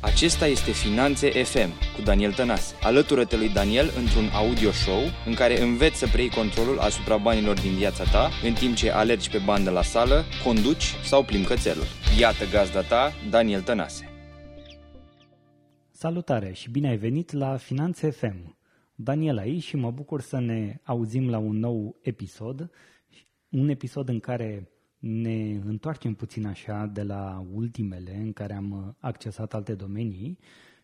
Acesta este Finanțe FM cu Daniel Tănase. Alătură-te lui Daniel într-un audio show în care înveți să preiei controlul asupra banilor din viața ta în timp ce alergi pe bandă la sală, conduci sau plimbi cățelul. Iată gazda ta, Daniel Tănase. Salutare și bine ai venit la Finanțe FM. Daniel aici și mă bucur să ne auzim la un nou episod, un episod în care ne întoarcem puțin așa de la ultimele în care am accesat alte domenii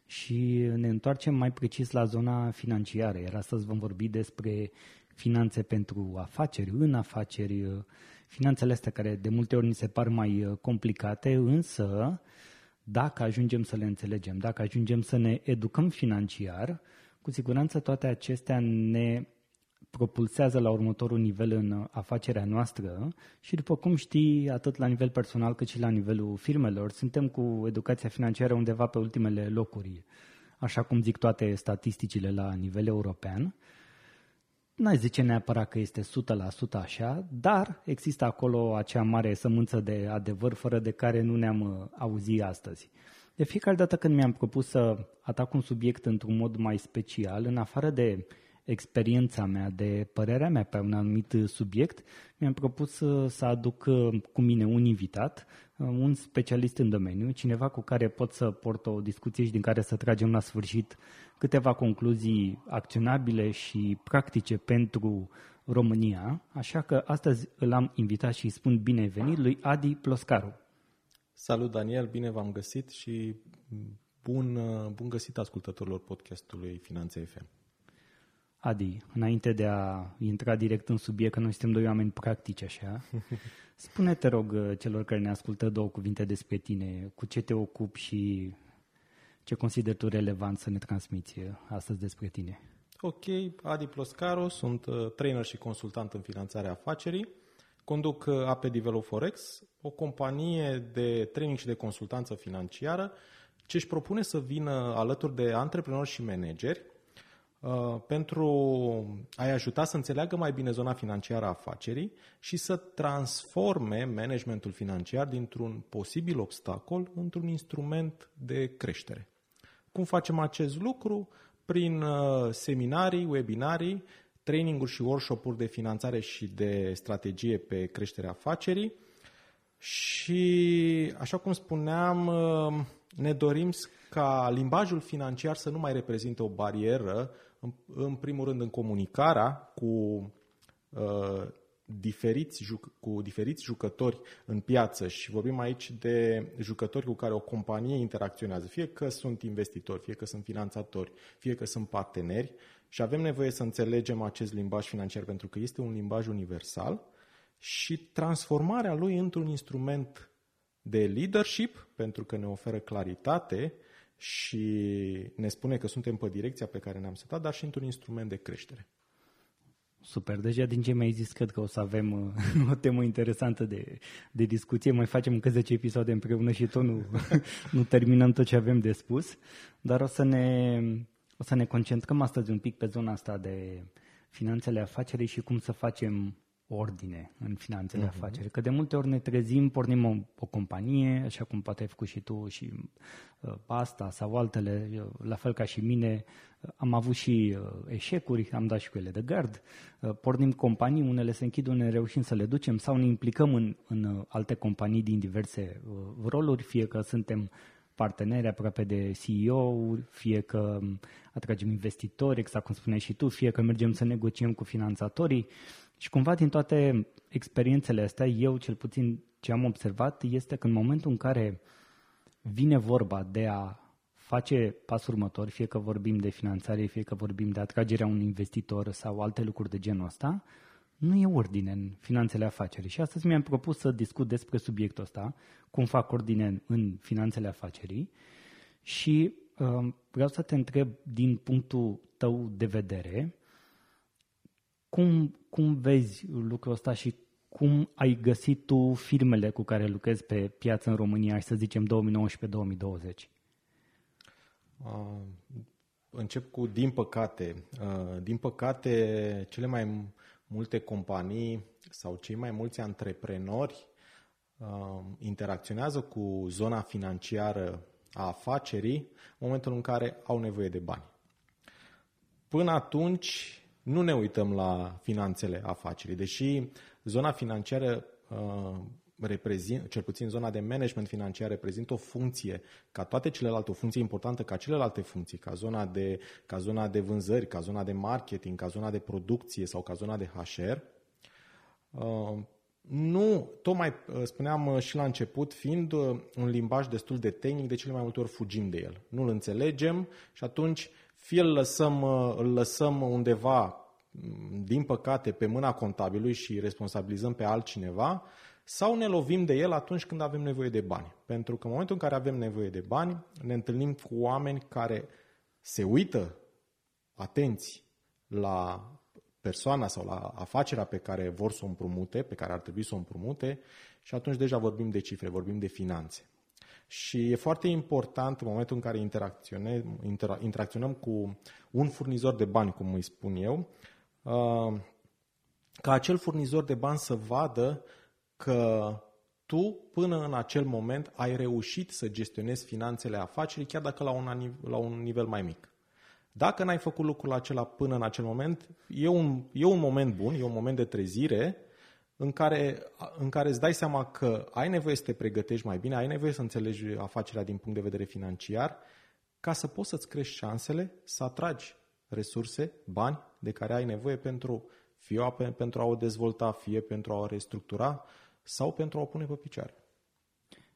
și ne întoarcem mai precis la zona financiară. Iar astăzi vom vorbi despre finanțe pentru afaceri, în afaceri, finanțele astea care de multe ori ni se par mai complicate, însă dacă ajungem să le înțelegem, dacă ajungem să ne educăm financiar, cu siguranță toate acestea ne propulsează la următorul nivel în afacerea noastră și după cum știi, atât la nivel personal cât și la nivelul firmelor, suntem cu educația financiară undeva pe ultimele locuri, așa cum zic toate statisticile la nivel european. N-ai zice neapărat că este 100% așa, dar există acolo acea mare sămânță de adevăr fără de care nu ne-am uh, auzit astăzi. De fiecare dată când mi-am propus să atac un subiect într-un mod mai special, în afară de experiența mea, de părerea mea pe un anumit subiect, mi-am propus să, să aduc uh, cu mine un invitat, uh, un specialist în domeniu, cineva cu care pot să port o discuție și din care să tragem la sfârșit câteva concluzii acționabile și practice pentru România, așa că astăzi îl am invitat și îi spun bine venit lui Adi Ploscaru. Salut Daniel, bine v-am găsit și bun, uh, bun găsit ascultătorilor podcastului Finanțe FM. Adi, înainte de a intra direct în subiect, că noi suntem doi oameni practici așa, spune te rog celor care ne ascultă două cuvinte despre tine, cu ce te ocupi și ce consideri tu relevant să ne transmiți astăzi despre tine. Ok, Adi Ploscaro, sunt uh, trainer și consultant în finanțarea afacerii. Conduc uh, AP Develop Forex, o companie de training și de consultanță financiară ce își propune să vină alături de antreprenori și manageri Uh, pentru a-i ajuta să înțeleagă mai bine zona financiară a afacerii și să transforme managementul financiar dintr-un posibil obstacol într-un instrument de creștere. Cum facem acest lucru? Prin uh, seminarii, webinarii, traininguri și workshop-uri de finanțare și de strategie pe creșterea afacerii. Și, așa cum spuneam, uh, ne dorim ca limbajul financiar să nu mai reprezinte o barieră în, în primul rând în comunicarea cu uh, diferiți, cu diferiți jucători în piață și vorbim aici de jucători cu care o companie interacționează, fie că sunt investitori, fie că sunt finanțatori, fie că sunt parteneri și avem nevoie să înțelegem acest limbaj financiar pentru că este un limbaj universal și transformarea lui într-un instrument de leadership, pentru că ne oferă claritate și ne spune că suntem pe direcția pe care ne-am setat, dar și într-un instrument de creștere. Super, deja din ce mi-ai zis, cred că o să avem uh, o temă interesantă de, de discuție. Mai facem încă 10 episoade împreună și tot nu, nu terminăm tot ce avem de spus, dar o să, ne, o să ne concentrăm astăzi un pic pe zona asta de finanțele afacerii și cum să facem ordine în finanțele uh-huh. afaceri. Că de multe ori ne trezim, pornim o, o companie, așa cum poate ai făcut și tu și uh, asta sau altele, uh, la fel ca și mine, uh, am avut și uh, eșecuri, am dat și cu ele de gard, uh, pornim companii, unele se închid, unele reușim să le ducem sau ne implicăm în, în uh, alte companii din diverse uh, roluri, fie că suntem parteneri aproape de CEO, fie că um, atragem investitori, exact cum spuneai și tu, fie că mergem să negociem cu finanțatorii. Uh, și cumva din toate experiențele astea, eu cel puțin ce am observat este că în momentul în care vine vorba de a face pasul următor, fie că vorbim de finanțare, fie că vorbim de atragerea unui investitor sau alte lucruri de genul ăsta, nu e ordine în finanțele afacerii. Și astăzi mi-am propus să discut despre subiectul ăsta, cum fac ordine în finanțele afacerii și uh, vreau să te întreb din punctul tău de vedere, cum, cum vezi lucrul ăsta și cum ai găsit tu firmele cu care lucrezi pe piață în România, să zicem 2019-2020? Uh, încep cu din păcate. Uh, din păcate, cele mai multe companii sau cei mai mulți antreprenori uh, interacționează cu zona financiară a afacerii în momentul în care au nevoie de bani. Până atunci nu ne uităm la finanțele afacerii, deși zona financiară uh, reprezint, cel puțin zona de management financiar reprezintă o funcție ca toate celelalte, o funcție importantă ca celelalte funcții, ca zona de, ca zona de vânzări, ca zona de marketing, ca zona de producție sau ca zona de HR. Uh, nu, tocmai uh, spuneam uh, și la început, fiind un limbaj destul de tehnic, de cele mai multe ori fugim de el. Nu-l înțelegem și atunci fie îl lăsăm, îl lăsăm undeva, mm, din păcate, pe mâna contabilului și responsabilizăm pe altcineva, sau ne lovim de el atunci când avem nevoie de bani. Pentru că în momentul în care avem nevoie de bani, ne întâlnim cu oameni care se uită atenți la persoana sau la afacerea pe care vor să o împrumute, pe care ar trebui să o împrumute și atunci deja vorbim de cifre, vorbim de finanțe. Și e foarte important în momentul în care interacționăm, interacționăm cu un furnizor de bani, cum îi spun eu, uh, ca acel furnizor de bani să vadă că tu, până în acel moment, ai reușit să gestionezi finanțele afacerii, chiar dacă la un, la un nivel mai mic. Dacă n-ai făcut lucrul acela până în acel moment, e un, e un moment bun, e un moment de trezire în care, în care îți dai seama că ai nevoie să te pregătești mai bine, ai nevoie să înțelegi afacerea din punct de vedere financiar, ca să poți să-ți crești șansele să atragi resurse, bani de care ai nevoie pentru, fie pentru a o dezvolta, fie pentru a o restructura, sau pentru a o pune pe picioare.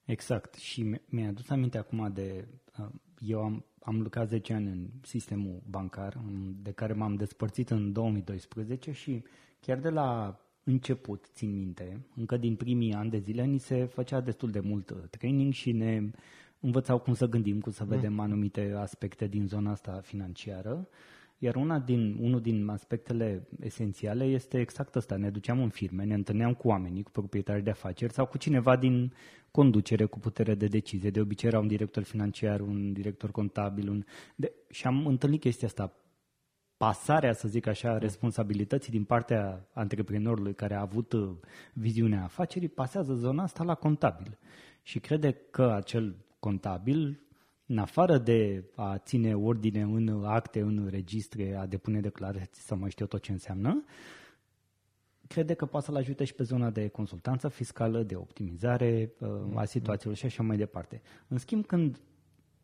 Exact. Și mi-a adus aminte acum de... Uh, eu am, am lucrat 10 ani în sistemul bancar, de care m-am despărțit în 2012 și chiar de la început, țin minte, încă din primii ani de zile, ni se făcea destul de mult uh, training și ne învățau cum să gândim, cum să mm. vedem anumite aspecte din zona asta financiară. Iar una din, unul din aspectele esențiale este exact ăsta. Ne duceam în firme, ne întâlneam cu oamenii, cu proprietari de afaceri sau cu cineva din conducere cu putere de decizie. De obicei era un director financiar, un director contabil. Un... De... Și am întâlnit chestia asta. Pasarea, să zic așa, responsabilității din partea antreprenorului care a avut uh, viziunea afacerii, pasează zona asta la contabil. Și crede că acel contabil în afară de a ține ordine în acte, în registre, a depune declarații, să mai știu tot ce înseamnă, crede că poate să-l ajute și pe zona de consultanță fiscală, de optimizare uh, a situațiilor și așa mai departe. În schimb, când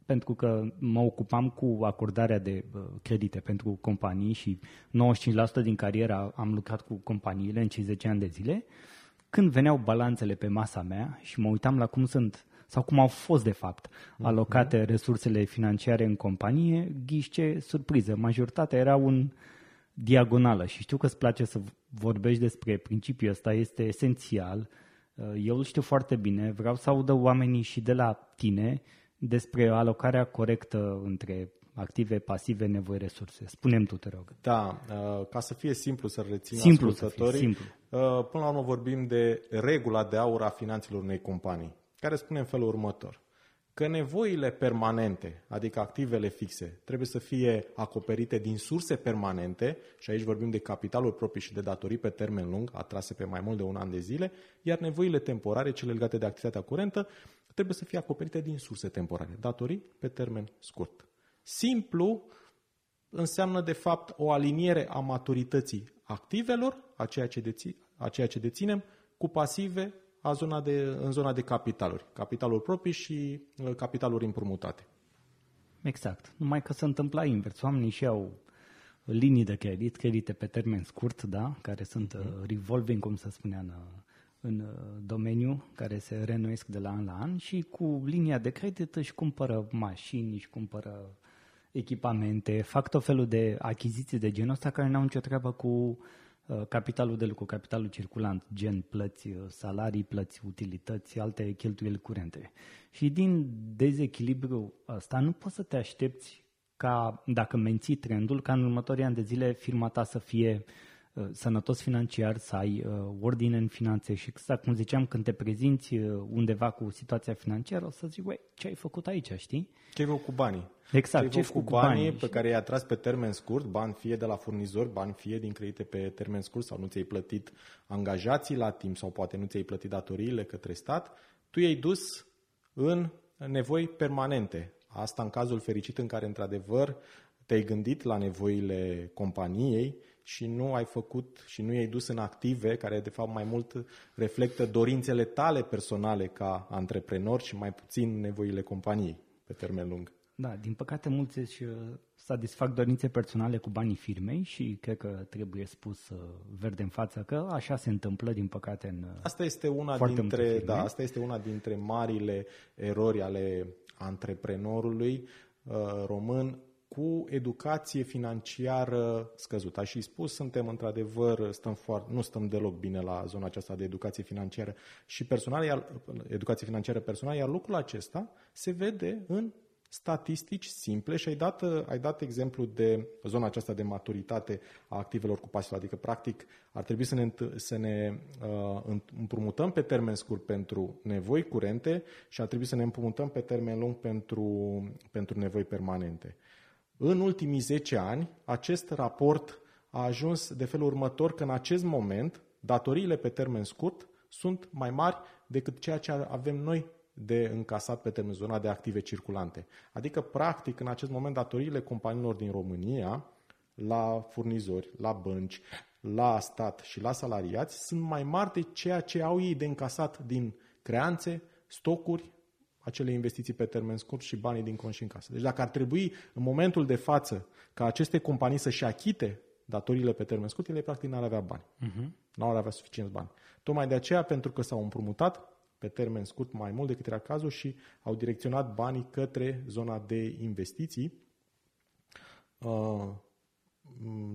pentru că mă ocupam cu acordarea de uh, credite pentru companii și 95% din carieră am lucrat cu companiile în cei 10 ani de zile, când veneau balanțele pe masa mea și mă uitam la cum sunt sau cum au fost de fapt mhm. alocate resursele financiare în companie, ghiște surpriză. Majoritatea era un diagonală și știu că îți place să vorbești despre principiul ăsta, este esențial. Uh, eu îl știu foarte bine, vreau să audă oamenii și de la tine despre alocarea corectă între active, pasive, nevoi, resurse. Spunem tu, te rog. Da, uh, ca să fie simplu să rețină simplu ascultătorii, să fie, simplu. Uh, până la urmă vorbim de regula de aur a finanțelor unei companii care spune în felul următor că nevoile permanente, adică activele fixe, trebuie să fie acoperite din surse permanente, și aici vorbim de capitalul proprii și de datorii pe termen lung, atrase pe mai mult de un an de zile, iar nevoile temporare, cele legate de activitatea curentă, trebuie să fie acoperite din surse temporare, datorii pe termen scurt. Simplu înseamnă, de fapt, o aliniere a maturității activelor, a ceea ce, dețin, a ceea ce deținem, cu pasive a zona de, în zona de capitaluri, capitaluri proprii și uh, capitaluri împrumutate. Exact. Numai că se întâmpla invers. Oamenii și au linii de credit, credite pe termen scurt, da, care sunt uh, revolving, cum se spunea în, uh, în domeniu, care se renuiesc de la an la an și cu linia de credit își cumpără mașini, își cumpără echipamente, fac tot felul de achiziții de genul ăsta care n-au nicio treabă cu Uh, capitalul de lucru, capitalul circulant, gen plăți uh, salarii, plăți utilități, alte cheltuieli curente. Și din dezechilibru ăsta nu poți să te aștepți ca, dacă menții trendul, ca în următorii ani de zile firma ta să fie uh, sănătos financiar, să ai uh, ordine în finanțe și exact cum ziceam, când te prezinți uh, undeva cu situația financiară, o să zici, uai, ce ai făcut aici, știi? Ce ai făcut cu banii? Exact, ce ai făcut cu banii, banii pe care i-ai atras pe termen scurt, bani fie de la furnizori, bani fie din credite pe termen scurt sau nu ți-ai plătit angajații la timp sau poate nu ți-ai plătit datoriile către stat, tu i-ai dus în nevoi permanente. Asta în cazul fericit în care, într-adevăr, te-ai gândit la nevoile companiei și nu ai făcut și nu i-ai dus în active care de fapt mai mult reflectă dorințele tale personale ca antreprenor și mai puțin nevoile companiei pe termen lung. Da, din păcate mulți își uh, satisfac dorințe personale cu banii firmei și cred că trebuie spus uh, verde în față că așa se întâmplă din păcate în uh, Asta este una dintre, da, asta este una dintre marile erori ale antreprenorului uh, român cu educație financiară scăzută. Aș și spus, suntem într-adevăr, stăm foarte, nu stăm deloc bine la zona aceasta de educație financiară și personală, iar, educație financiară personală, iar lucrul acesta se vede în statistici simple și ai dat, ai dat exemplu de zona aceasta de maturitate a activelor cu pasiv, adică practic ar trebui să ne, să ne uh, împrumutăm pe termen scurt pentru nevoi curente și ar trebui să ne împrumutăm pe termen lung pentru, pentru nevoi permanente. În ultimii 10 ani, acest raport a ajuns de felul următor că în acest moment datoriile pe termen scurt sunt mai mari decât ceea ce avem noi de încasat pe termen zona de active circulante. Adică, practic, în acest moment, datoriile companiilor din România la furnizori, la bănci, la stat și la salariați sunt mai mari de ceea ce au ei de încasat din creanțe, stocuri, acele investiții pe termen scurt și banii din cont și în casă. Deci dacă ar trebui în momentul de față ca aceste companii să-și achite datoriile pe termen scurt, ele practic n-ar avea bani. Uh-huh. Nu ar avea suficienți bani. Tocmai de aceea, pentru că s-au împrumutat pe termen scurt mai mult decât era cazul și au direcționat banii către zona de investiții. Uh,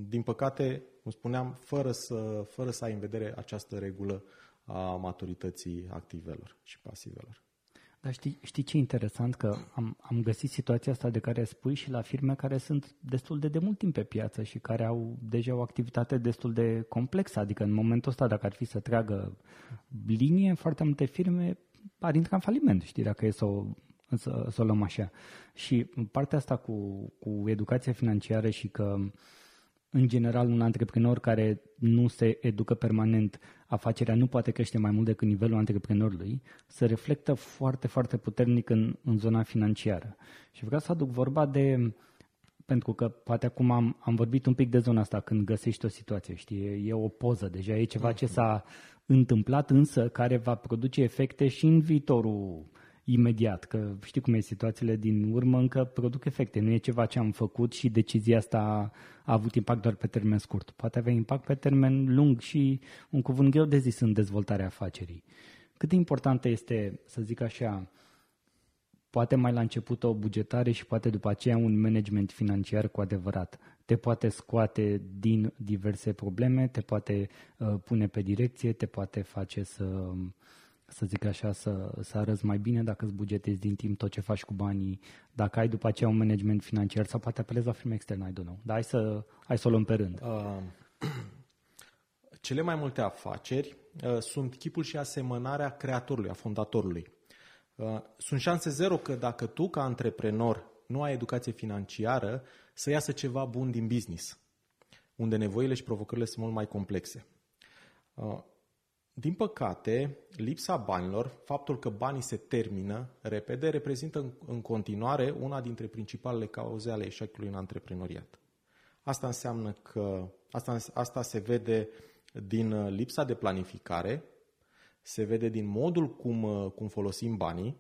din păcate, cum spuneam, fără să, fără să ai în vedere această regulă a maturității activelor și pasivelor. Dar știi, știi ce interesant? Că am, am găsit situația asta de care spui și la firme care sunt destul de de mult timp pe piață și care au deja o activitate destul de complexă. Adică în momentul ăsta, dacă ar fi să tragă linie, foarte multe firme ar intra în faliment, știi, dacă e să o, să, să o luăm așa. Și partea asta cu, cu educația financiară și că în general, un antreprenor care nu se educă permanent, afacerea nu poate crește mai mult decât nivelul antreprenorului, se reflectă foarte, foarte puternic în, în zona financiară. Și vreau să aduc vorba de, pentru că poate acum am, am vorbit un pic de zona asta când găsești o situație, știi, e, e o poză deja, e ceva ce s-a întâmplat, însă care va produce efecte și în viitorul imediat, că știi cum e, situațiile din urmă încă produc efecte, nu e ceva ce am făcut și decizia asta a, a avut impact doar pe termen scurt. Poate avea impact pe termen lung și un cuvânt greu de zis în dezvoltarea afacerii. Cât de importantă este, să zic așa, poate mai la început o bugetare și poate după aceea un management financiar cu adevărat. Te poate scoate din diverse probleme, te poate uh, pune pe direcție, te poate face să să zic așa, să, să arăți mai bine dacă îți bugetezi din timp tot ce faci cu banii, dacă ai după aceea un management financiar sau poate apelezi la firme externe, I don't know. Dar hai să, hai să o luăm pe rând. Uh, cele mai multe afaceri uh, sunt chipul și asemănarea creatorului, a fondatorului. Uh, sunt șanse zero că dacă tu, ca antreprenor, nu ai educație financiară, să iasă ceva bun din business, unde nevoile și provocările sunt mult mai complexe. Uh, din păcate, lipsa banilor, faptul că banii se termină repede, reprezintă în continuare una dintre principalele cauze ale eșecului în antreprenoriat. Asta înseamnă că asta, asta se vede din lipsa de planificare, se vede din modul cum, cum folosim banii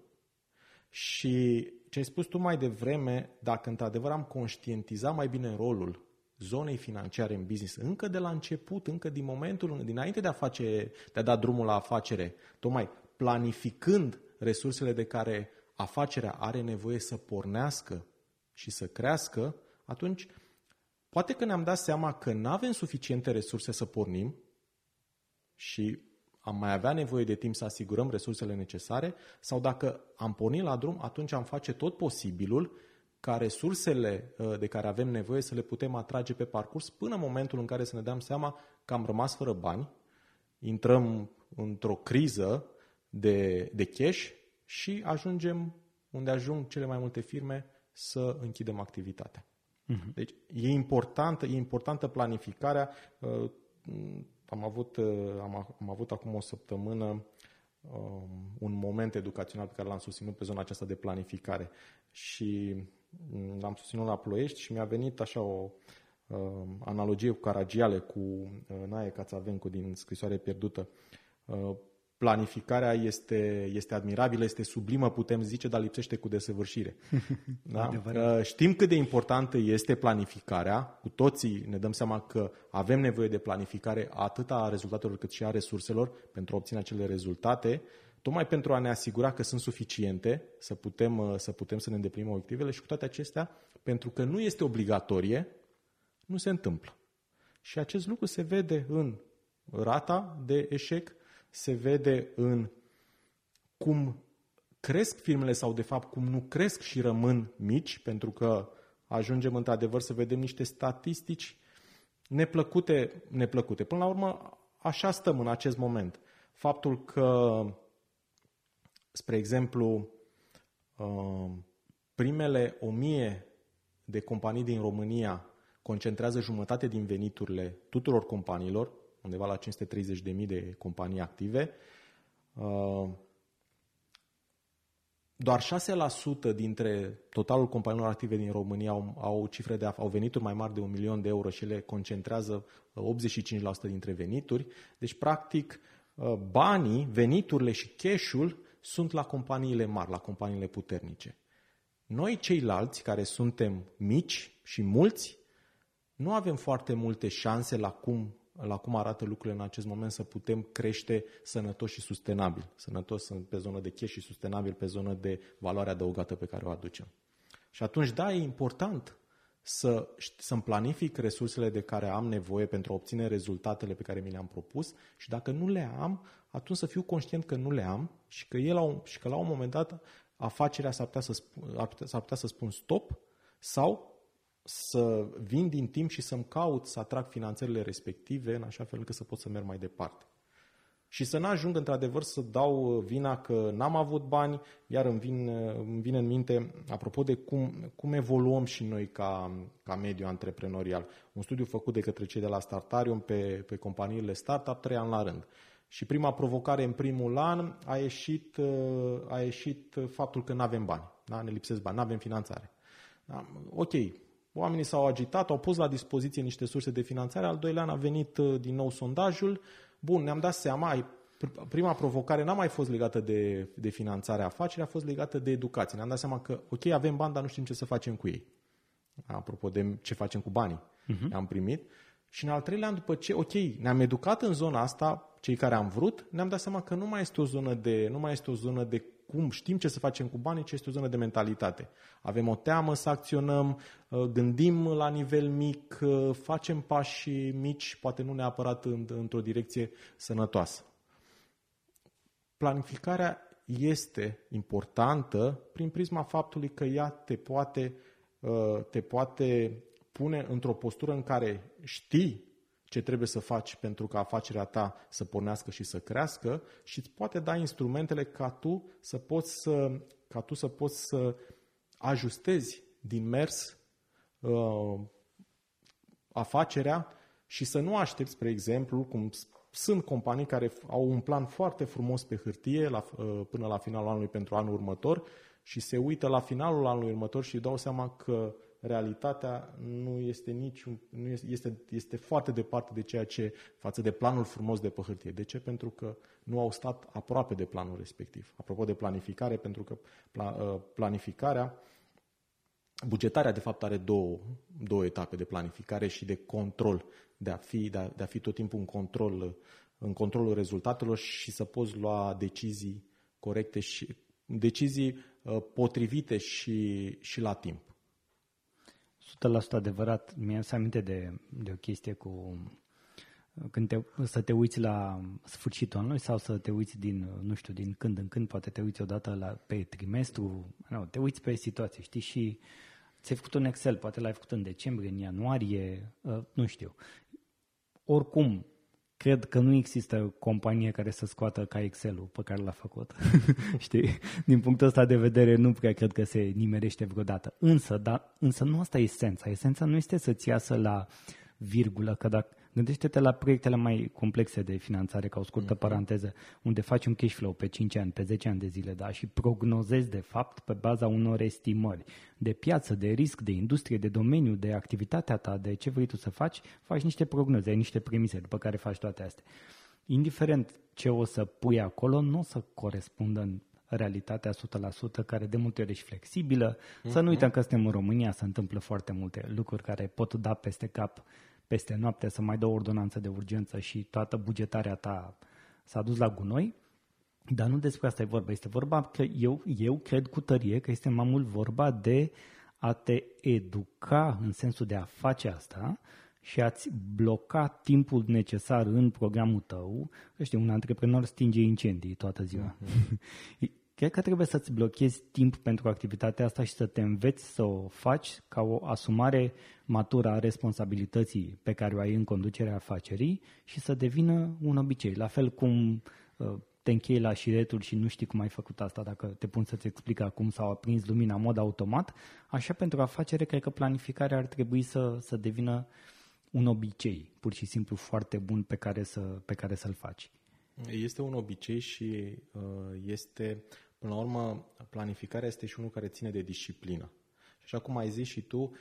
și ce ai spus tu mai devreme, dacă într-adevăr am conștientizat mai bine rolul zonei financiare în business încă de la început, încă din momentul, dinainte de a, face, de a da drumul la afacere, tocmai planificând resursele de care afacerea are nevoie să pornească și să crească, atunci poate că ne-am dat seama că nu avem suficiente resurse să pornim și am mai avea nevoie de timp să asigurăm resursele necesare sau dacă am pornit la drum, atunci am face tot posibilul ca resursele uh, de care avem nevoie să le putem atrage pe parcurs până în momentul în care să ne dăm seama că am rămas fără bani, intrăm într-o criză de, de cash și ajungem unde ajung cele mai multe firme să închidem activitatea. Uh-huh. Deci e importantă, e importantă planificarea. Uh, am avut, uh, am, am avut acum o săptămână um, un moment educațional pe care l-am susținut pe zona aceasta de planificare. Și mm, l-am susținut la Ploiești și mi-a venit așa o um, analogie cu Caragiale, cu uh, Nae Cațavencu din Scrisoare pierdută. Uh, planificarea este, este admirabilă, este sublimă, putem zice, dar lipsește cu desăvârșire. da? Știm cât de importantă este planificarea, cu toții ne dăm seama că avem nevoie de planificare atât a rezultatelor cât și a resurselor pentru a obține acele rezultate, tocmai pentru a ne asigura că sunt suficiente să putem să, putem să ne îndeplinim obiectivele și cu toate acestea, pentru că nu este obligatorie, nu se întâmplă. Și acest lucru se vede în rata de eșec, se vede în cum cresc firmele sau de fapt cum nu cresc și rămân mici, pentru că ajungem într-adevăr să vedem niște statistici neplăcute, neplăcute. Până la urmă, așa stăm în acest moment. Faptul că, spre exemplu, uh, primele o mie de companii din România concentrează jumătate din veniturile tuturor companiilor, undeva la 530.000 de companii active. Uh, doar 6% dintre totalul companiilor active din România au, au cifre de au venituri mai mari de un milion de euro și le concentrează 85% uh, dintre venituri. Deci, practic, uh, banii, veniturile și cash-ul sunt la companiile mari, la companiile puternice. Noi ceilalți, care suntem mici și mulți, nu avem foarte multe șanse la cum la cum arată lucrurile în acest moment, să putem crește sănătos și sustenabil. Sănătos pe zonă de cash și sustenabil pe zonă de valoare adăugată pe care o aducem. Și atunci, da, e important să, să-mi planific resursele de care am nevoie pentru a obține rezultatele pe care mi le-am propus și dacă nu le am, atunci să fiu conștient că nu le am și că, el la un, și că la un moment dat afacerea s-ar putea, să spun, s-ar putea să spun stop sau să vin din timp și să-mi caut să atrag finanțările respective în așa fel încât să pot să merg mai departe. Și să n-ajung într-adevăr să dau vina că n-am avut bani, iar îmi, vin, îmi vine în minte, apropo de cum, cum evoluăm și noi ca, ca mediu antreprenorial. Un studiu făcut de către cei de la Startarium pe, pe companiile startup trei ani la rând. Și prima provocare în primul an a ieșit, a ieșit faptul că nu avem bani, da? ne lipsesc bani, nu avem finanțare. Da? Ok, Oamenii s-au agitat, au pus la dispoziție niște surse de finanțare. Al doilea an a venit uh, din nou sondajul. Bun, ne-am dat seama, prima provocare n-a mai fost legată de, de finanțarea afacerii, a fost legată de educație. Ne-am dat seama că, ok, avem bani, dar nu știm ce să facem cu ei. Apropo de ce facem cu banii. Uh-huh. Am primit. Și în al treilea an, după ce, ok, ne-am educat în zona asta, cei care am vrut, ne-am dat seama că nu mai este o zonă de, nu mai este o zonă de cum știm ce să facem cu banii, ce este o zonă de mentalitate. Avem o teamă să acționăm, uh, gândim la nivel mic, uh, facem pași mici, poate nu neapărat într-o direcție sănătoasă. Planificarea este importantă prin prisma faptului că ea te poate, uh, te poate pune într-o postură în care știi ce trebuie să faci pentru ca afacerea ta să pornească și să crească și îți poate da instrumentele ca tu să poți să, ca tu să, poți să ajustezi din mers uh, afacerea și să nu aștepți, spre exemplu, cum sunt companii care au un plan foarte frumos pe hârtie la, uh, până la finalul anului pentru anul următor și se uită la finalul anului următor și dau seama că realitatea nu este niciun, nu este, este, este foarte departe de ceea ce față de planul frumos de pe hârtie. De ce? Pentru că nu au stat aproape de planul respectiv. Apropo de planificare, pentru că ă, planificarea, bugetarea de fapt are două, două etape de planificare și de control, de a fi, de a, de a fi tot timpul în control, în controlul rezultatelor și să poți lua decizii corecte și decizii ă, potrivite și, și la timp. 100% adevărat. Mi-am să aminte de, de o chestie cu când te, să te uiți la sfârșitul anului sau să te uiți din, nu știu, din când în când, poate te uiți odată la, pe trimestru, nu, te uiți pe situație, știi, și ți-ai făcut un Excel, poate l-ai făcut în decembrie, în ianuarie, uh, nu știu. Oricum, cred că nu există companie care să scoată ca Excel-ul pe care l-a făcut. Știi? Din punctul ăsta de vedere nu prea cred că se nimerește vreodată. Însă, da, însă nu asta e esența. Esența nu este să-ți iasă la virgulă, că dacă, Gândește-te la proiectele mai complexe de finanțare, ca o scurtă uh-huh. paranteză, unde faci un cash flow pe 5 ani, pe 10 ani de zile, da, și prognozezi de fapt pe baza unor estimări de piață, de risc, de industrie, de domeniu, de activitatea ta, de ce vrei tu să faci, faci niște prognoze, ai niște premise după care faci toate astea. Indiferent ce o să pui acolo, nu o să corespundă în realitatea 100%, care de multe ori ești flexibilă. Uh-huh. Să nu mhm. uităm că suntem în România, se întâmplă foarte multe lucruri care pot da peste cap peste noapte, să mai dă o ordonanță de urgență și toată bugetarea ta s-a dus la gunoi. Dar nu despre asta e vorba. Este vorba că eu, eu cred cu tărie că este mai mult vorba de a te educa în sensul de a face asta și ați bloca timpul necesar în programul tău. Știi, un antreprenor stinge incendii toată ziua. Uh-huh. Cred că trebuie să-ți blochezi timp pentru activitatea asta și să te înveți să o faci ca o asumare matură a responsabilității pe care o ai în conducerea afacerii și să devină un obicei. La fel cum uh, te închei la șiretul și nu știi cum ai făcut asta dacă te pun să-ți explic acum sau a prins lumina în mod automat, așa pentru afacere cred că planificarea ar trebui să, să devină un obicei, pur și simplu foarte bun pe care, să, pe care să-l faci. Este un obicei și uh, este Până la urmă, planificarea este și unul care ține de disciplină. Și așa cum ai zis și tu,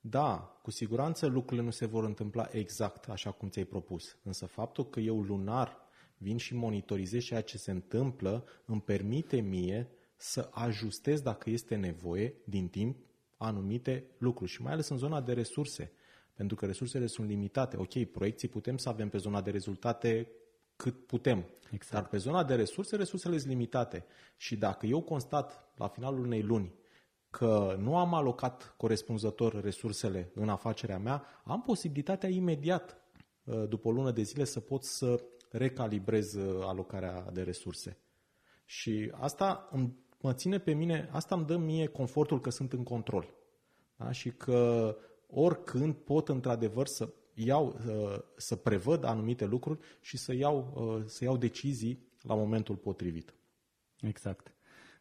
da, cu siguranță lucrurile nu se vor întâmpla exact așa cum ți-ai propus. Însă faptul că eu lunar vin și monitorizez ceea ce se întâmplă, îmi permite mie să ajustez dacă este nevoie din timp anumite lucruri și mai ales în zona de resurse. Pentru că resursele sunt limitate. Ok, proiecții putem să avem pe zona de rezultate cât putem. Exact. Dar pe zona de resurse, resursele sunt limitate. Și dacă eu constat la finalul unei luni că nu am alocat corespunzător resursele în afacerea mea, am posibilitatea imediat, uh, după o lună de zile, să pot să recalibrez uh, alocarea de resurse. Și asta mă ține pe mine, asta îmi dă mie confortul că sunt în control. Da? Și că oricând pot într-adevăr să iau, uh, să prevăd anumite lucruri și să iau, uh, să iau decizii la momentul potrivit. Exact.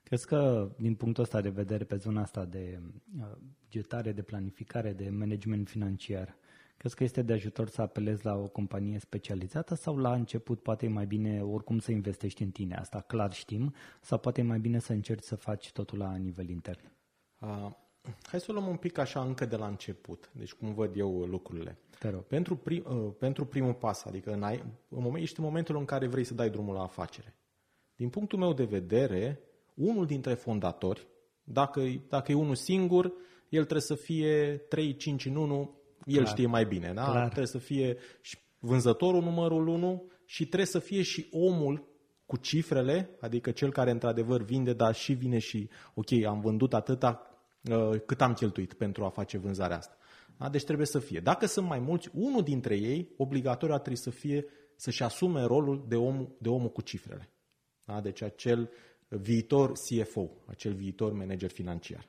Crezi că, din punctul ăsta de vedere, pe zona asta de uh, bugetare, de planificare, de management financiar, crezi că este de ajutor să apelezi la o companie specializată sau la început poate e mai bine oricum să investești în tine? Asta clar știm. Sau poate e mai bine să încerci să faci totul la nivel intern? Uh, Hai să o luăm un pic așa încă de la început, deci cum văd eu lucrurile. Pentru, prim, uh, pentru primul pas, adică în, ai, în moment, ești în momentul în care vrei să dai drumul la afacere. Din punctul meu de vedere, unul dintre fondatori, dacă, dacă e unul singur, el trebuie să fie 3-5 în 1, el Clar. știe mai bine, da? Clar. Trebuie să fie și vânzătorul numărul 1 și trebuie să fie și omul cu cifrele, adică cel care într-adevăr vinde, dar și vine și, ok, am vândut atâta, Uh, cât am cheltuit pentru a face vânzarea asta. Da? Deci trebuie să fie. Dacă sunt mai mulți, unul dintre ei, obligatoriu ar trebui să fie, să-și asume rolul de, om, de omul cu cifrele. Da? Deci acel viitor CFO, acel viitor manager financiar.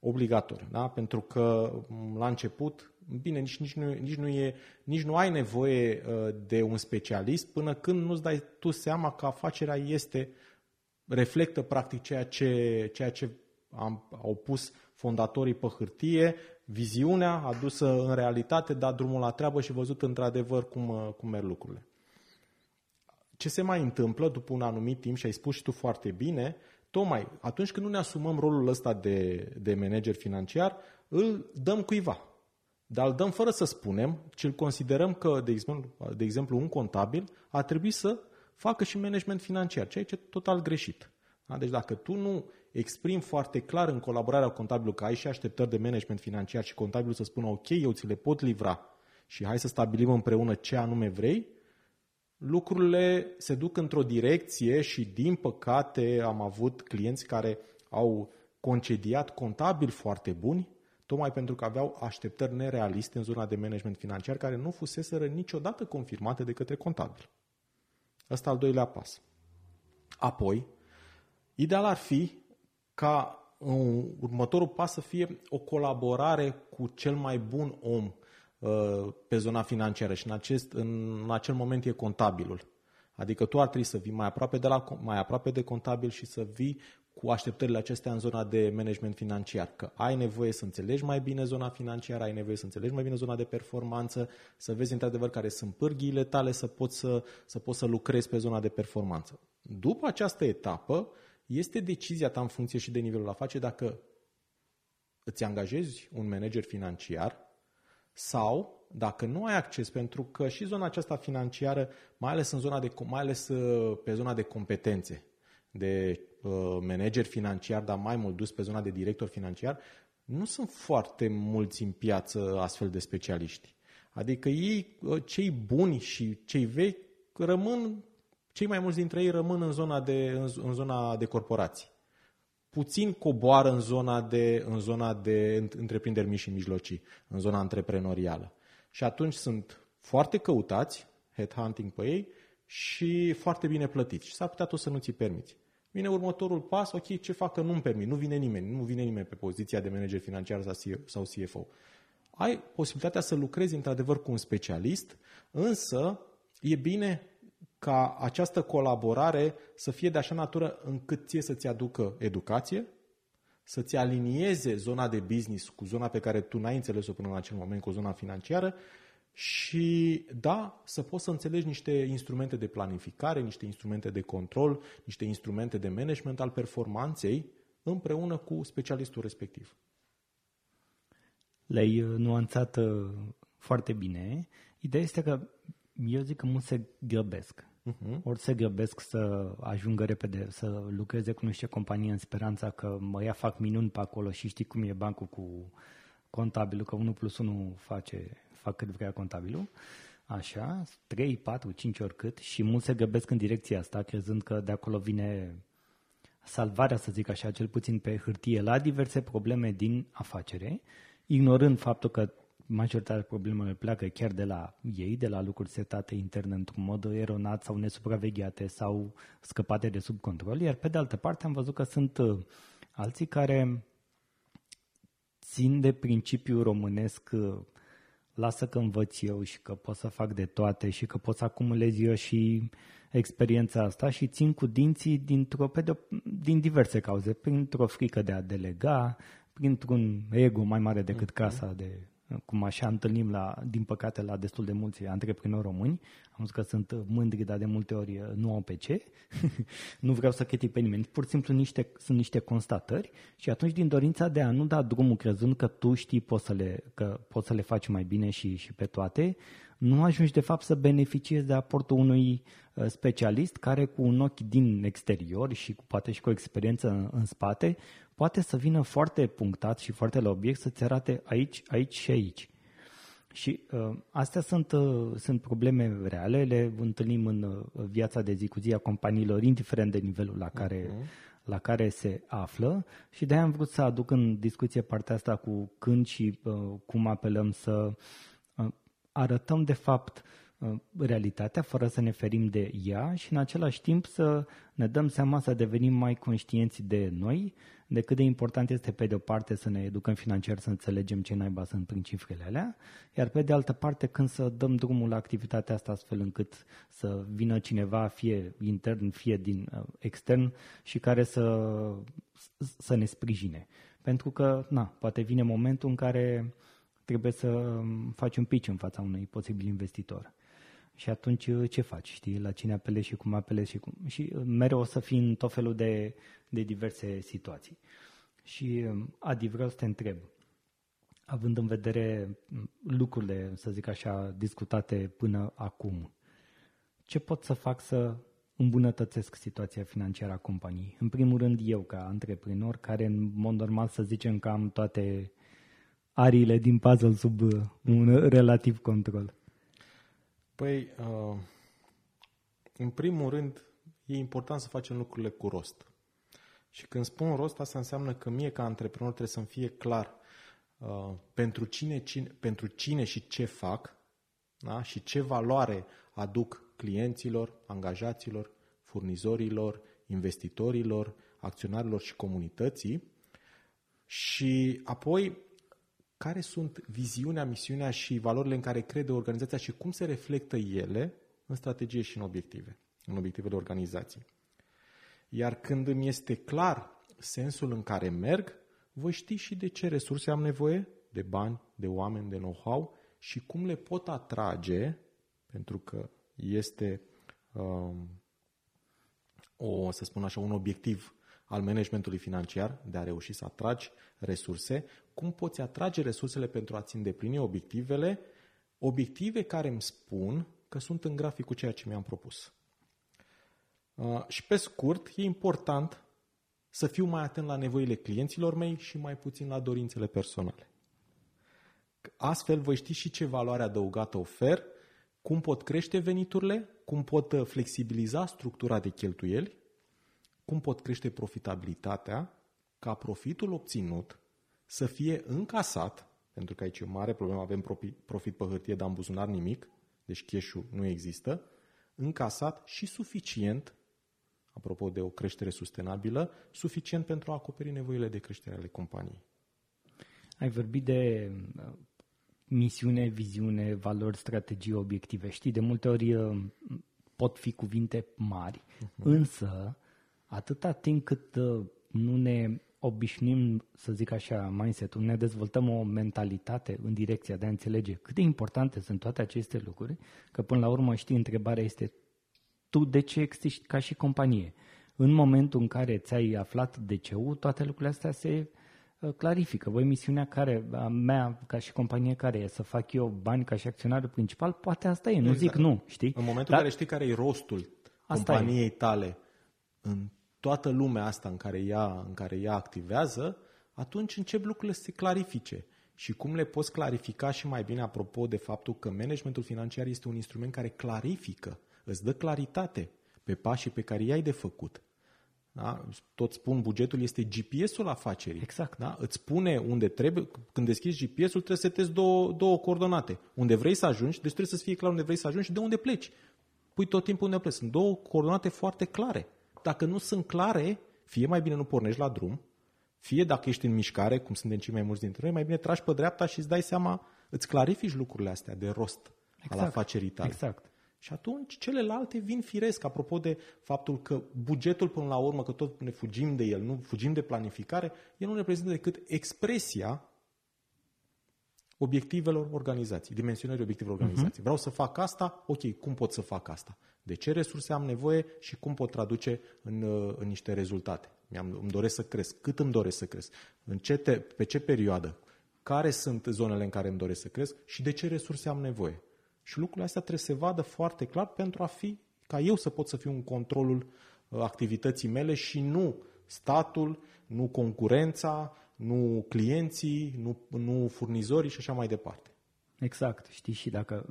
Obligatoriu, da? pentru că la început, bine, nici, nici, nu, nici, nu e, nici nu ai nevoie uh, de un specialist până când nu-ți dai tu seama că afacerea este, reflectă practic ceea ce, ceea ce am, au pus fondatorii pe hârtie, viziunea adusă în realitate, dat drumul la treabă și văzut într-adevăr cum, cum merg lucrurile. Ce se mai întâmplă după un anumit timp, și ai spus și tu foarte bine, tocmai atunci când nu ne asumăm rolul ăsta de, de manager financiar, îl dăm cuiva. Dar îl dăm fără să spunem, ci îl considerăm că, de exemplu, de exemplu un contabil ar trebui să facă și management financiar, ceea ce e total greșit. Da? Deci dacă tu nu exprim foarte clar în colaborarea cu contabilul că ai și așteptări de management financiar și contabilul să spună ok, eu ți le pot livra și hai să stabilim împreună ce anume vrei, lucrurile se duc într-o direcție și din păcate am avut clienți care au concediat contabili foarte buni tocmai pentru că aveau așteptări nerealiste în zona de management financiar care nu fuseseră niciodată confirmate de către contabil. Ăsta al doilea pas. Apoi, ideal ar fi ca uh, următorul pas să fie o colaborare cu cel mai bun om uh, pe zona financiară și în, acest, în acel moment e contabilul. Adică tu ar trebui să vii mai aproape de, la, mai aproape de contabil și să vii cu așteptările acestea în zona de management financiar, că ai nevoie să înțelegi mai bine zona financiară, ai nevoie să înțelegi mai bine zona de performanță, să vezi într-adevăr care sunt pârghiile tale, să poți să, să, poți să lucrezi pe zona de performanță. După această etapă, este decizia ta în funcție și de nivelul afaceri dacă îți angajezi un manager financiar sau dacă nu ai acces, pentru că și zona aceasta financiară, mai ales, în zona de, mai ales uh, pe zona de competențe, de uh, manager financiar, dar mai mult dus pe zona de director financiar, nu sunt foarte mulți în piață astfel de specialiști. Adică ei, uh, cei buni și cei vechi, rămân, cei mai mulți dintre ei rămân în zona de, în, în zona de corporații. Puțin coboară în zona de, în zona de întreprinderi mici și mijlocii, în zona antreprenorială. Și atunci sunt foarte căutați, headhunting pe ei, și foarte bine plătiți. Și s-ar putea tot să nu ți permiți. Vine următorul pas, ok, ce fac că nu-mi permit, nu vine nimeni, nu vine nimeni pe poziția de manager financiar sau CFO. Ai posibilitatea să lucrezi într-adevăr cu un specialist, însă e bine ca această colaborare să fie de așa natură încât ție să-ți aducă educație, să-ți alinieze zona de business cu zona pe care tu n-ai înțeles-o până în acel moment, cu zona financiară și, da, să poți să înțelegi niște instrumente de planificare, niște instrumente de control, niște instrumente de management al performanței împreună cu specialistul respectiv. Le-ai uh, nuanțat uh, foarte bine. Ideea este că eu zic că mulți se grăbesc. Uh-huh. Ori se grăbesc să ajungă repede, să lucreze cu niște companii în speranța că mă ia fac minuni pe acolo și știi cum e bancul cu contabilul, că 1 plus 1 face, fac cât vrea contabilul. Așa, 3, 4, 5 ori cât și mulți se grăbesc în direcția asta, crezând că de acolo vine salvarea, să zic așa, cel puțin pe hârtie, la diverse probleme din afacere, ignorând faptul că majoritatea problemelor pleacă chiar de la ei, de la lucruri setate interne într-un mod eronat sau nesupravegheate sau scăpate de sub control, iar pe de altă parte am văzut că sunt uh, alții care țin de principiul românesc uh, lasă că învăț eu și că pot să fac de toate și că pot să acumulez eu și experiența asta și țin cu dinții dintr-o, din diverse cauze, printr-o frică de a delega, printr-un ego mai mare decât mhm. casa de cum așa întâlnim, la, din păcate, la destul de mulți antreprenori români. Am văzut că sunt mândri, dar de multe ori uh, nu au pe ce. nu vreau să critic pe nimeni. Pur și simplu niște, sunt niște constatări și atunci din dorința de a nu da drumul crezând că tu știi poți să le, că poți să le faci mai bine și, și pe toate, nu ajungi de fapt să beneficiezi de aportul unui uh, specialist care cu un ochi din exterior și cu, poate și cu o experiență în, în spate poate să vină foarte punctat și foarte la obiect să-ți arate aici, aici și aici. Și uh, astea sunt, uh, sunt probleme reale, le întâlnim în uh, viața de zi cu zi a companiilor, indiferent de nivelul la care, uh-huh. la care se află și de-aia am vrut să aduc în discuție partea asta cu când și uh, cum apelăm să uh, arătăm de fapt uh, realitatea fără să ne ferim de ea și în același timp să ne dăm seama să devenim mai conștienți de noi de cât de important este pe de o parte să ne educăm financiar, să înțelegem ce naiba sunt prin cifrele alea, iar pe de altă parte când să dăm drumul la activitatea asta astfel încât să vină cineva fie intern, fie din uh, extern și care să, să ne sprijine. Pentru că, na, poate vine momentul în care trebuie să faci un pitch în fața unui posibil investitor. Și atunci uh, ce faci? Știi, la cine apelezi și cum apelezi și cum... Și uh, mereu o să fii în tot felul de, de diverse situații. Și um, Adi, vreau să te întreb, având în vedere um, lucrurile, să zic așa, discutate până acum, ce pot să fac să îmbunătățesc situația financiară a companiei? În primul rând eu, ca antreprenor, care în mod normal să zicem că am toate ariile din puzzle sub uh, un relativ control. Păi, uh, în primul rând, e important să facem lucrurile cu rost. Și când spun rost, asta înseamnă că mie ca antreprenor trebuie să-mi fie clar uh, pentru, cine, cine, pentru cine și ce fac da? și ce valoare aduc clienților, angajaților, furnizorilor, investitorilor, acționarilor și comunității și apoi care sunt viziunea, misiunea și valorile în care crede organizația și cum se reflectă ele în strategie și în obiective, în obiectivele organizației. Iar când îmi este clar sensul în care merg, voi ști și de ce resurse am nevoie, de bani, de oameni, de know-how și cum le pot atrage, pentru că este, um, o, să spun așa, un obiectiv al managementului financiar de a reuși să atragi resurse, cum poți atrage resursele pentru a-ți îndeplini obiectivele, obiective care îmi spun că sunt în grafic cu ceea ce mi-am propus. Uh, și pe scurt, e important să fiu mai atent la nevoile clienților mei și mai puțin la dorințele personale. Astfel voi ști și ce valoare adăugată ofer, cum pot crește veniturile, cum pot uh, flexibiliza structura de cheltuieli, cum pot crește profitabilitatea, ca profitul obținut să fie încasat, pentru că aici e o mare problemă, avem profit pe hârtie, dar în buzunar nimic, deci cash nu există, încasat și suficient apropo de o creștere sustenabilă, suficient pentru a acoperi nevoile de creștere ale companiei. Ai vorbit de uh, misiune, viziune, valori, strategii, obiective. Știi, de multe ori uh, pot fi cuvinte mari, uh-huh. însă atâta timp cât uh, nu ne obișnim, să zic așa, mindset-ul, ne dezvoltăm o mentalitate în direcția de a înțelege cât de importante sunt toate aceste lucruri, că până la urmă, știi, întrebarea este tu de ce existi ca și companie. În momentul în care ți-ai aflat de ce toate lucrurile astea se uh, clarifică. Voi misiunea care, a mea ca și companie care e să fac eu bani ca și acționarul principal, poate asta e, nu exact. zic nu, știi? În momentul Dar, în care știi care e rostul companiei e. tale în toată lumea asta în care ea, în care ea activează, atunci încep lucrurile să se clarifice. Și cum le poți clarifica și mai bine apropo de faptul că managementul financiar este un instrument care clarifică îți dă claritate pe pașii pe care i-ai de făcut. Da? Tot spun, bugetul este GPS-ul afacerii. Exact. Da? Îți spune unde trebuie, când deschizi GPS-ul, trebuie să setezi două, două coordonate. Unde vrei să ajungi, deci trebuie să fie clar unde vrei să ajungi și de unde pleci. Pui tot timpul unde pleci. Sunt două coordonate foarte clare. Dacă nu sunt clare, fie mai bine nu pornești la drum, fie dacă ești în mișcare, cum suntem cei mai mulți dintre noi, mai bine tragi pe dreapta și îți dai seama, îți clarifici lucrurile astea de rost exact. al afacerii tale. Exact. Și atunci celelalte vin firesc, apropo de faptul că bugetul până la urmă, că tot ne fugim de el, nu fugim de planificare, el nu reprezintă decât expresia obiectivelor organizației, dimensionării obiectivelor mhm. organizației. Uh-huh. Vreau să fac asta, ok, cum pot să fac asta? De ce resurse am nevoie și cum pot traduce în, uh, în niște rezultate? Mi-am, îmi doresc să cresc. Cât îmi doresc să cresc? În ce te, pe ce perioadă? Care sunt zonele în care îmi doresc să cresc și de ce resurse am nevoie? Și lucrurile astea trebuie să se vadă foarte clar pentru a fi, ca eu să pot să fiu în controlul uh, activității mele și nu statul, nu concurența, nu clienții, nu, nu furnizorii și așa mai departe. Exact, știi, și dacă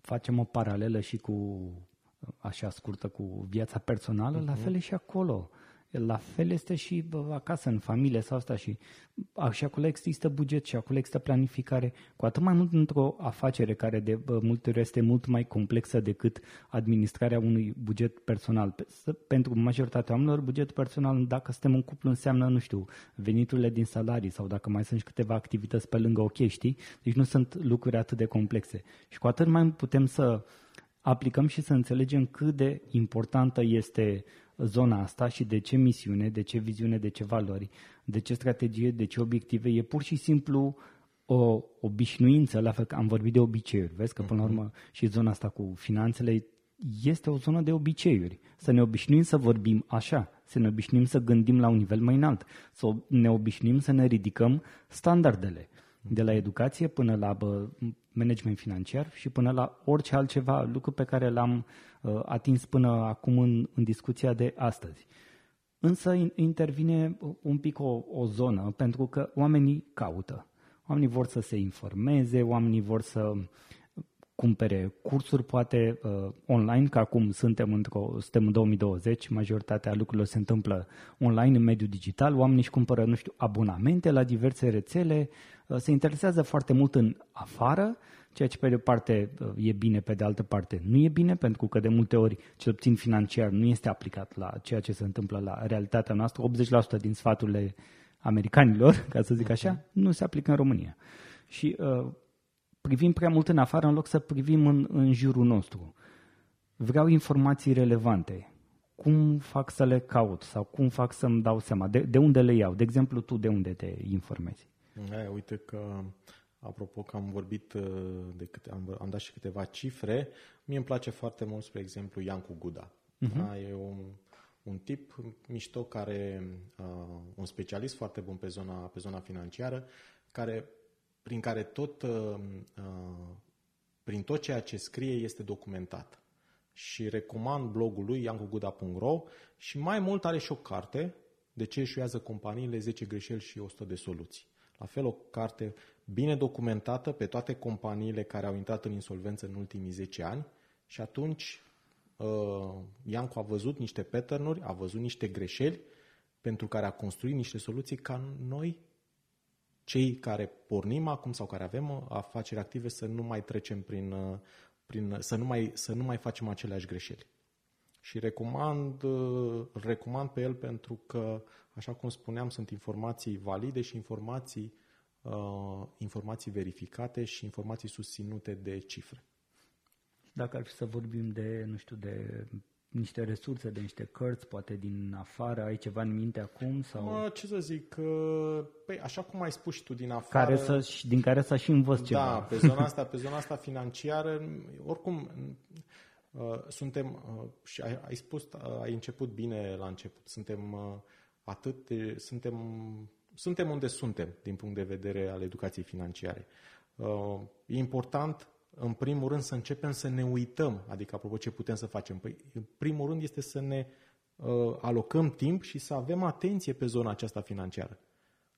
facem o paralelă și cu, uh, așa scurtă, cu viața personală, uh-huh. la mhm. fel e și acolo. La fel este și acasă, în familie sau asta și, și acolo există buget și acolo există planificare, cu atât mai mult într-o afacere care de multe ori este mult mai complexă decât administrarea unui buget personal. Pentru majoritatea oamenilor, bugetul personal, dacă suntem în cuplu, înseamnă, nu știu, veniturile din salarii sau dacă mai sunt și câteva activități pe lângă ok, știi? Deci nu sunt lucruri atât de complexe. Și cu atât mai putem să aplicăm și să înțelegem cât de importantă este zona asta și de ce misiune, de ce viziune, de ce valori, de ce strategie, de ce obiective. E pur și simplu o obișnuință, la fel că am vorbit de obiceiuri. Vezi că până la mhm. urmă și zona asta cu finanțele este o zonă de obiceiuri. Să ne obișnuim să vorbim așa, să ne obișnuim să gândim la un nivel mai înalt, să ne obișnuim să ne ridicăm standardele de la educație până la bă, management financiar și până la orice altceva, lucru pe care l-am uh, atins până acum în, în discuția de astăzi. Însă intervine un pic o, o zonă, pentru că oamenii caută. Oamenii vor să se informeze, oamenii vor să cumpere cursuri, poate uh, online, că acum suntem, într-o, suntem în 2020, majoritatea lucrurilor se întâmplă online, în mediul digital, oamenii își cumpără, nu știu, abonamente la diverse rețele, uh, se interesează foarte mult în afară, ceea ce pe de o parte uh, e bine, pe de altă parte nu e bine, pentru că de multe ori, cel puțin financiar, nu este aplicat la ceea ce se întâmplă la realitatea noastră. 80% din sfaturile americanilor, ca să zic așa, mhm. nu se aplică în România. Și uh, privim prea mult în afară în loc să privim în, în jurul nostru. Vreau informații relevante. cum fac să le caut sau cum fac să-mi dau seama? De, de unde le iau? De exemplu, tu de unde te informezi? E, uite că, apropo că am vorbit, uh, de câte, am, am dat și câteva cifre, mie îmi place foarte mult, spre exemplu, Iancu Guda. Uh-huh. Da? E un, un tip mișto care, uh, un specialist foarte bun pe zona, pe zona financiară, care, prin care tot, uh, uh, prin tot ceea ce scrie este documentat și recomand blogul lui iancuguda.ro și mai mult are și o carte de ce eșuează companiile, 10 greșeli și 100 de soluții. La fel o carte bine documentată pe toate companiile care au intrat în insolvență în ultimii 10 ani și atunci uh, Iancu a văzut niște pattern a văzut niște greșeli pentru care a construit niște soluții ca noi, cei care pornim acum sau care avem uh, afaceri active, să nu mai trecem prin, uh, prin, să, nu mai, să nu mai facem aceleași greșeli. Și recomand, îl recomand pe el pentru că, așa cum spuneam, sunt informații valide și informații, uh, informații verificate și informații susținute de cifre. Dacă ar fi să vorbim de, nu știu, de niște resurse, de niște cărți, poate din afară, ai ceva în minte acum? Sau... Mă, ce să zic, păi, așa cum ai spus și tu din afară... Care să, din care să și învăț da, ceva. Da, pe zona asta, pe zona asta financiară, oricum, uh, suntem, uh, și ai, ai spus, uh, ai început bine la început, suntem uh, atât de, suntem, suntem unde suntem din punct de vedere al educației financiare. Uh, e important în primul rând, să începem să ne uităm, adică, apropo, ce putem să facem. Păi, în primul rând este să ne uh, alocăm timp și să avem atenție pe zona aceasta financiară.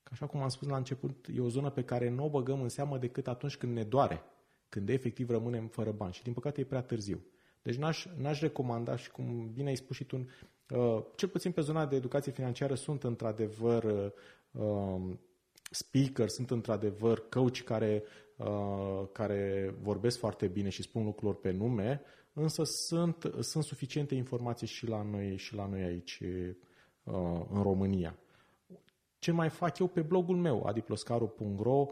Că așa cum am spus la început, e o zonă pe care nu o băgăm în seamă decât atunci când ne doare, când efectiv rămânem fără bani. Și din păcate e prea târziu. Deci n-aș, n-aș recomanda și cum bine ai spus și tu, uh, cel puțin pe zona de educație financiară sunt într-adevăr uh, um, speaker, sunt într-adevăr coach care Uh, care vorbesc foarte bine și spun lucrurilor pe nume, însă sunt, sunt suficiente informații și la noi, și la noi aici uh, în România. Ce mai fac eu pe blogul meu, adiploscaru.ro,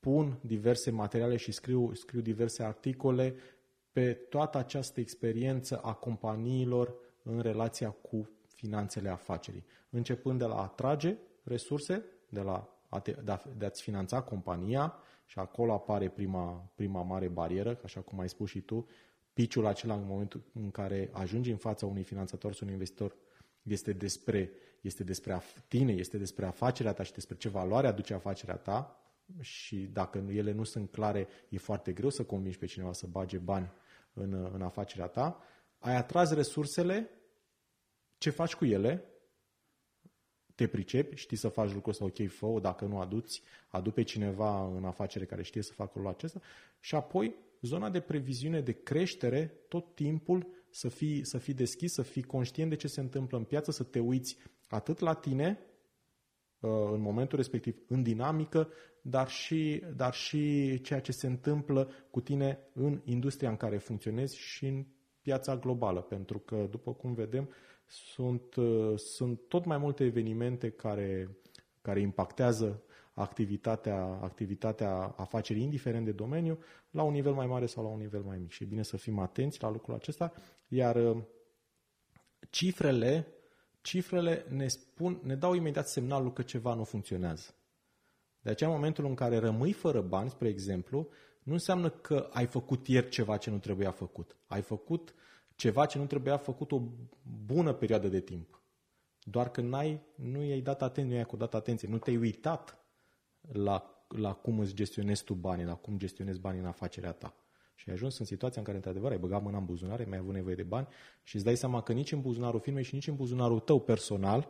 pun diverse materiale și scriu, scriu diverse articole pe toată această experiență a companiilor în relația cu finanțele afacerii. Începând de la a atrage resurse, de la a te, de, a, de a-ți finanța compania, și acolo apare prima, prima mare barieră, așa cum ai spus și tu, piciul acela în momentul în care ajungi în fața unui finanțator sau unui investitor este despre, este despre tine, este despre afacerea ta și despre ce valoare aduce afacerea ta și dacă ele nu sunt clare, e foarte greu să convingi pe cineva să bage bani în, în afacerea ta. Ai atras resursele, ce faci cu ele? Te pricepi, știi să faci lucrul ăsta, ok, fă dacă nu aduți, adu pe cineva în afacere care știe să facă lucrul acesta și apoi zona de previziune de creștere, tot timpul să fii, să fii deschis, să fii conștient de ce se întâmplă în piață, să te uiți atât la tine, uh, în momentul respectiv, în dinamică, dar și, dar și ceea ce se întâmplă cu tine în industria în care funcționezi și în piața globală. Pentru că, după cum vedem, sunt, uh, sunt tot mai multe evenimente care, care impactează activitatea, activitatea afacerii, indiferent de domeniu, la un nivel mai mare sau la un nivel mai mic. Și e bine să fim atenți la lucrul acesta, iar uh, cifrele, cifrele ne, spun, ne dau imediat semnalul că ceva nu funcționează. De aceea, în momentul în care rămâi fără bani, spre exemplu, nu înseamnă că ai făcut ieri ceva ce nu trebuia făcut. Ai făcut ceva ce nu trebuia făcut o bună perioadă de timp. Doar că n-ai, nu i-ai dat atenție, nu i-ai acordat atenție, nu te-ai uitat la, la cum îți gestionezi tu banii, la cum gestionezi banii în afacerea ta. Și ai ajuns în situația în care, într-adevăr, ai băgat mâna în buzunare, mai ai avut nevoie de bani și îți dai seama că nici în buzunarul firmei și nici în buzunarul tău personal,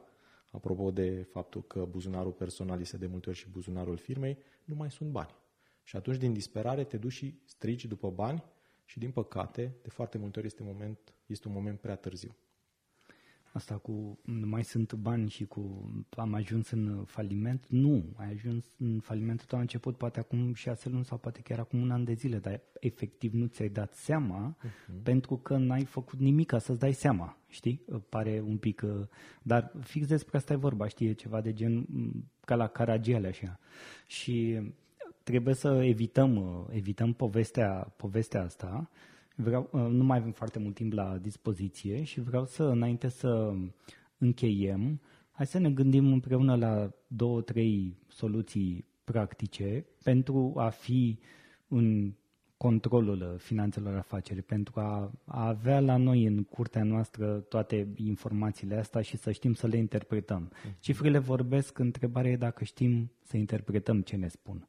apropo de faptul că buzunarul personal este de multe ori și buzunarul firmei, nu mai sunt bani. Și atunci, din disperare, te duci și strigi după bani și din păcate, de foarte multe ori este, moment, este un moment prea târziu. Asta cu nu mai sunt bani și cu am ajuns în faliment, nu, ai ajuns în faliment tot a început poate acum șase luni sau poate chiar acum un an de zile, dar efectiv nu ți-ai dat seama uh-huh. pentru că n-ai făcut nimic ca să-ți dai seama, știi? Pare un pic, uh, dar fix despre asta e vorba, știi, e ceva de gen mm, ca la Caragiale așa. Și trebuie să evităm, uh, evităm povestea, povestea asta Vreau, uh, nu mai avem foarte mult timp la dispoziție și vreau să, înainte să încheiem, hai să ne gândim împreună la două, trei soluții practice pentru a fi în controlul finanțelor afacerii, pentru a, a avea la noi în curtea noastră toate informațiile astea și să știm să le interpretăm. Mm-hmm. Cifrele vorbesc, întrebarea e dacă știm să interpretăm ce ne spun.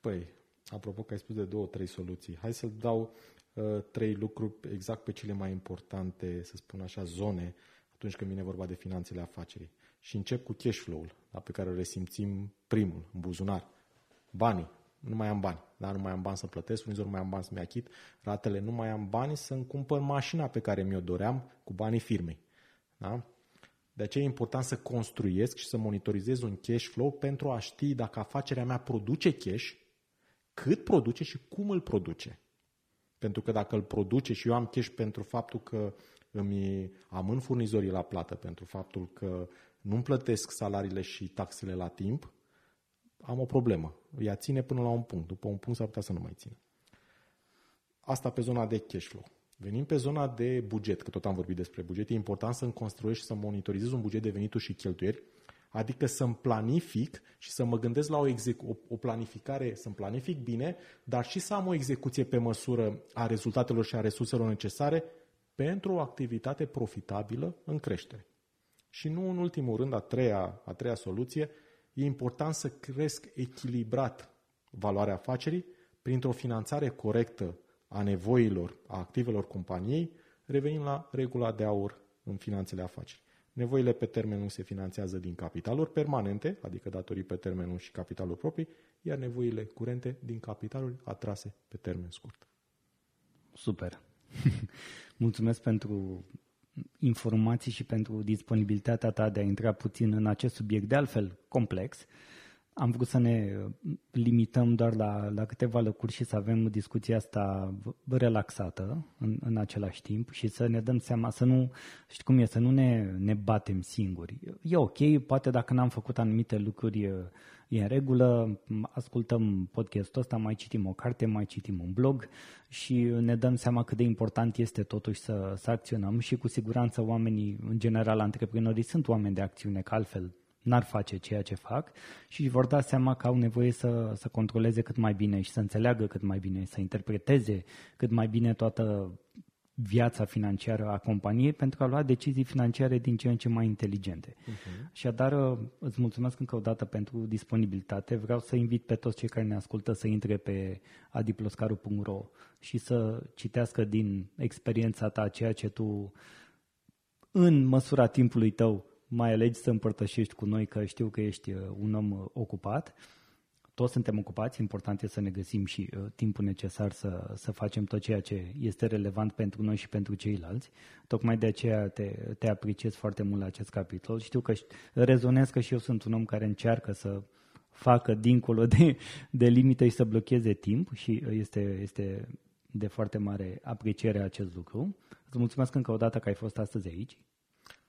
Păi, apropo că ai spus de două, trei soluții, hai să dau uh, trei lucruri exact pe cele mai importante, să spun așa, zone atunci când vine vorba de finanțele afacerii. Și încep cu cash flow-ul, da, pe care îl resimțim primul, în buzunar. Banii. Nu mai am bani. Da? Nu mai am bani să plătesc, furnizor nu mai am bani să-mi achit ratele, nu mai am bani să-mi cumpăr mașina pe care mi-o doream cu banii firmei. Da? De aceea e important să construiesc și să monitorizez un cash flow pentru a ști dacă afacerea mea produce cash, cât produce și cum îl produce. Pentru că dacă îl produce și eu am cash pentru faptul că îmi amân furnizorii la plată, pentru faptul că nu-mi plătesc salariile și taxele la timp, am o problemă. Ea ține până la un punct. După un punct s-ar putea să nu mai țină. Asta pe zona de cash flow. Venim pe zona de buget, că tot am vorbit despre buget. E important să-mi construiești și să monitorizez un buget de venituri și cheltuieli, adică să-mi planific și să mă gândesc la o, execu- o, o planificare, să-mi planific bine, dar și să am o execuție pe măsură a rezultatelor și a resurselor necesare pentru o activitate profitabilă în creștere. Și nu în ultimul rând, a treia, a treia soluție, e important să cresc echilibrat valoarea afacerii printr-o finanțare corectă a nevoilor, a activelor companiei, revenim la regula de aur în finanțele afacerii. Nevoile pe termen lung se finanțează din capitaluri permanente, adică datorii pe termen lung și capitaluri proprii, iar nevoile curente din capitaluri atrase pe termen scurt. Super. Mulțumesc pentru informații și pentru disponibilitatea ta de a intra puțin în acest subiect, de altfel complex. Am vrut să ne limităm doar la, la câteva lăcuri și să avem discuția asta relaxată în, în același timp și să ne dăm seama, să nu, știi cum e, să nu ne, ne batem singuri. E ok, poate dacă n-am făcut anumite lucruri e în regulă, ascultăm podcastul ăsta, mai citim o carte, mai citim un blog și ne dăm seama cât de important este totuși să, să acționăm și cu siguranță oamenii, în general antreprenorii, sunt oameni de acțiune, că altfel n-ar face ceea ce fac și vor da seama că au nevoie să, să controleze cât mai bine și să înțeleagă cât mai bine, să interpreteze cât mai bine toată viața financiară a companiei pentru a lua decizii financiare din ce în ce mai inteligente. Uh-huh. Și adar îți mulțumesc încă o dată pentru disponibilitate. Vreau să invit pe toți cei care ne ascultă să intre pe adiploscaru.ro și să citească din experiența ta ceea ce tu în măsura timpului tău mai alegi să împărtășești cu noi, că știu că ești uh, un om uh, ocupat. Toți suntem ocupați, important e să ne găsim și uh, timpul necesar să, să facem tot ceea ce este relevant pentru noi și pentru ceilalți. Tocmai de aceea te, te apreciez foarte mult la acest capitol. Știu că rezonez că și eu sunt un om care încearcă să facă dincolo de, de limite și să blocheze timp și este, este de foarte mare apreciere acest lucru. Îți mulțumesc încă o dată că ai fost astăzi aici.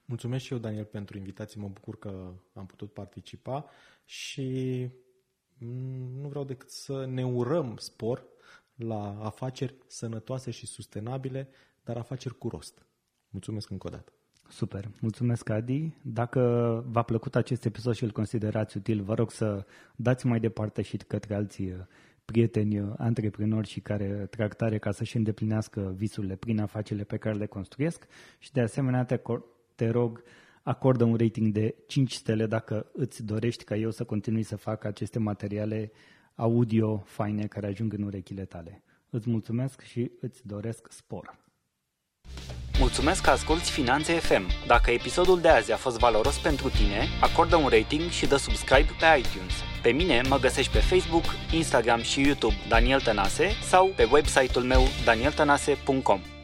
Mulțumesc și eu, Daniel, pentru invitație. Mă bucur că am putut participa și mm, nu vreau decât să ne urăm spor la afaceri sănătoase și sustenabile, dar afaceri cu rost. Mulțumesc încă o dată. Super, mulțumesc Adi. Dacă v-a plăcut acest episod și îl considerați util, vă rog să dați mai departe și către alții uh, prieteni uh, antreprenori și care trag tare ca să-și îndeplinească visurile prin afacerile pe care le construiesc și de asemenea te te rog, acordă un rating de 5 stele dacă îți dorești ca eu să continui să fac aceste materiale audio faine care ajung în urechile tale. Îți mulțumesc și îți doresc spor. Mulțumesc că asculti Finanțe FM. Dacă episodul de azi a fost valoros pentru tine, acordă un rating și dă subscribe pe iTunes. Pe mine mă găsești pe Facebook, Instagram și YouTube Daniel Tănase sau pe website-ul meu danieltănase.com.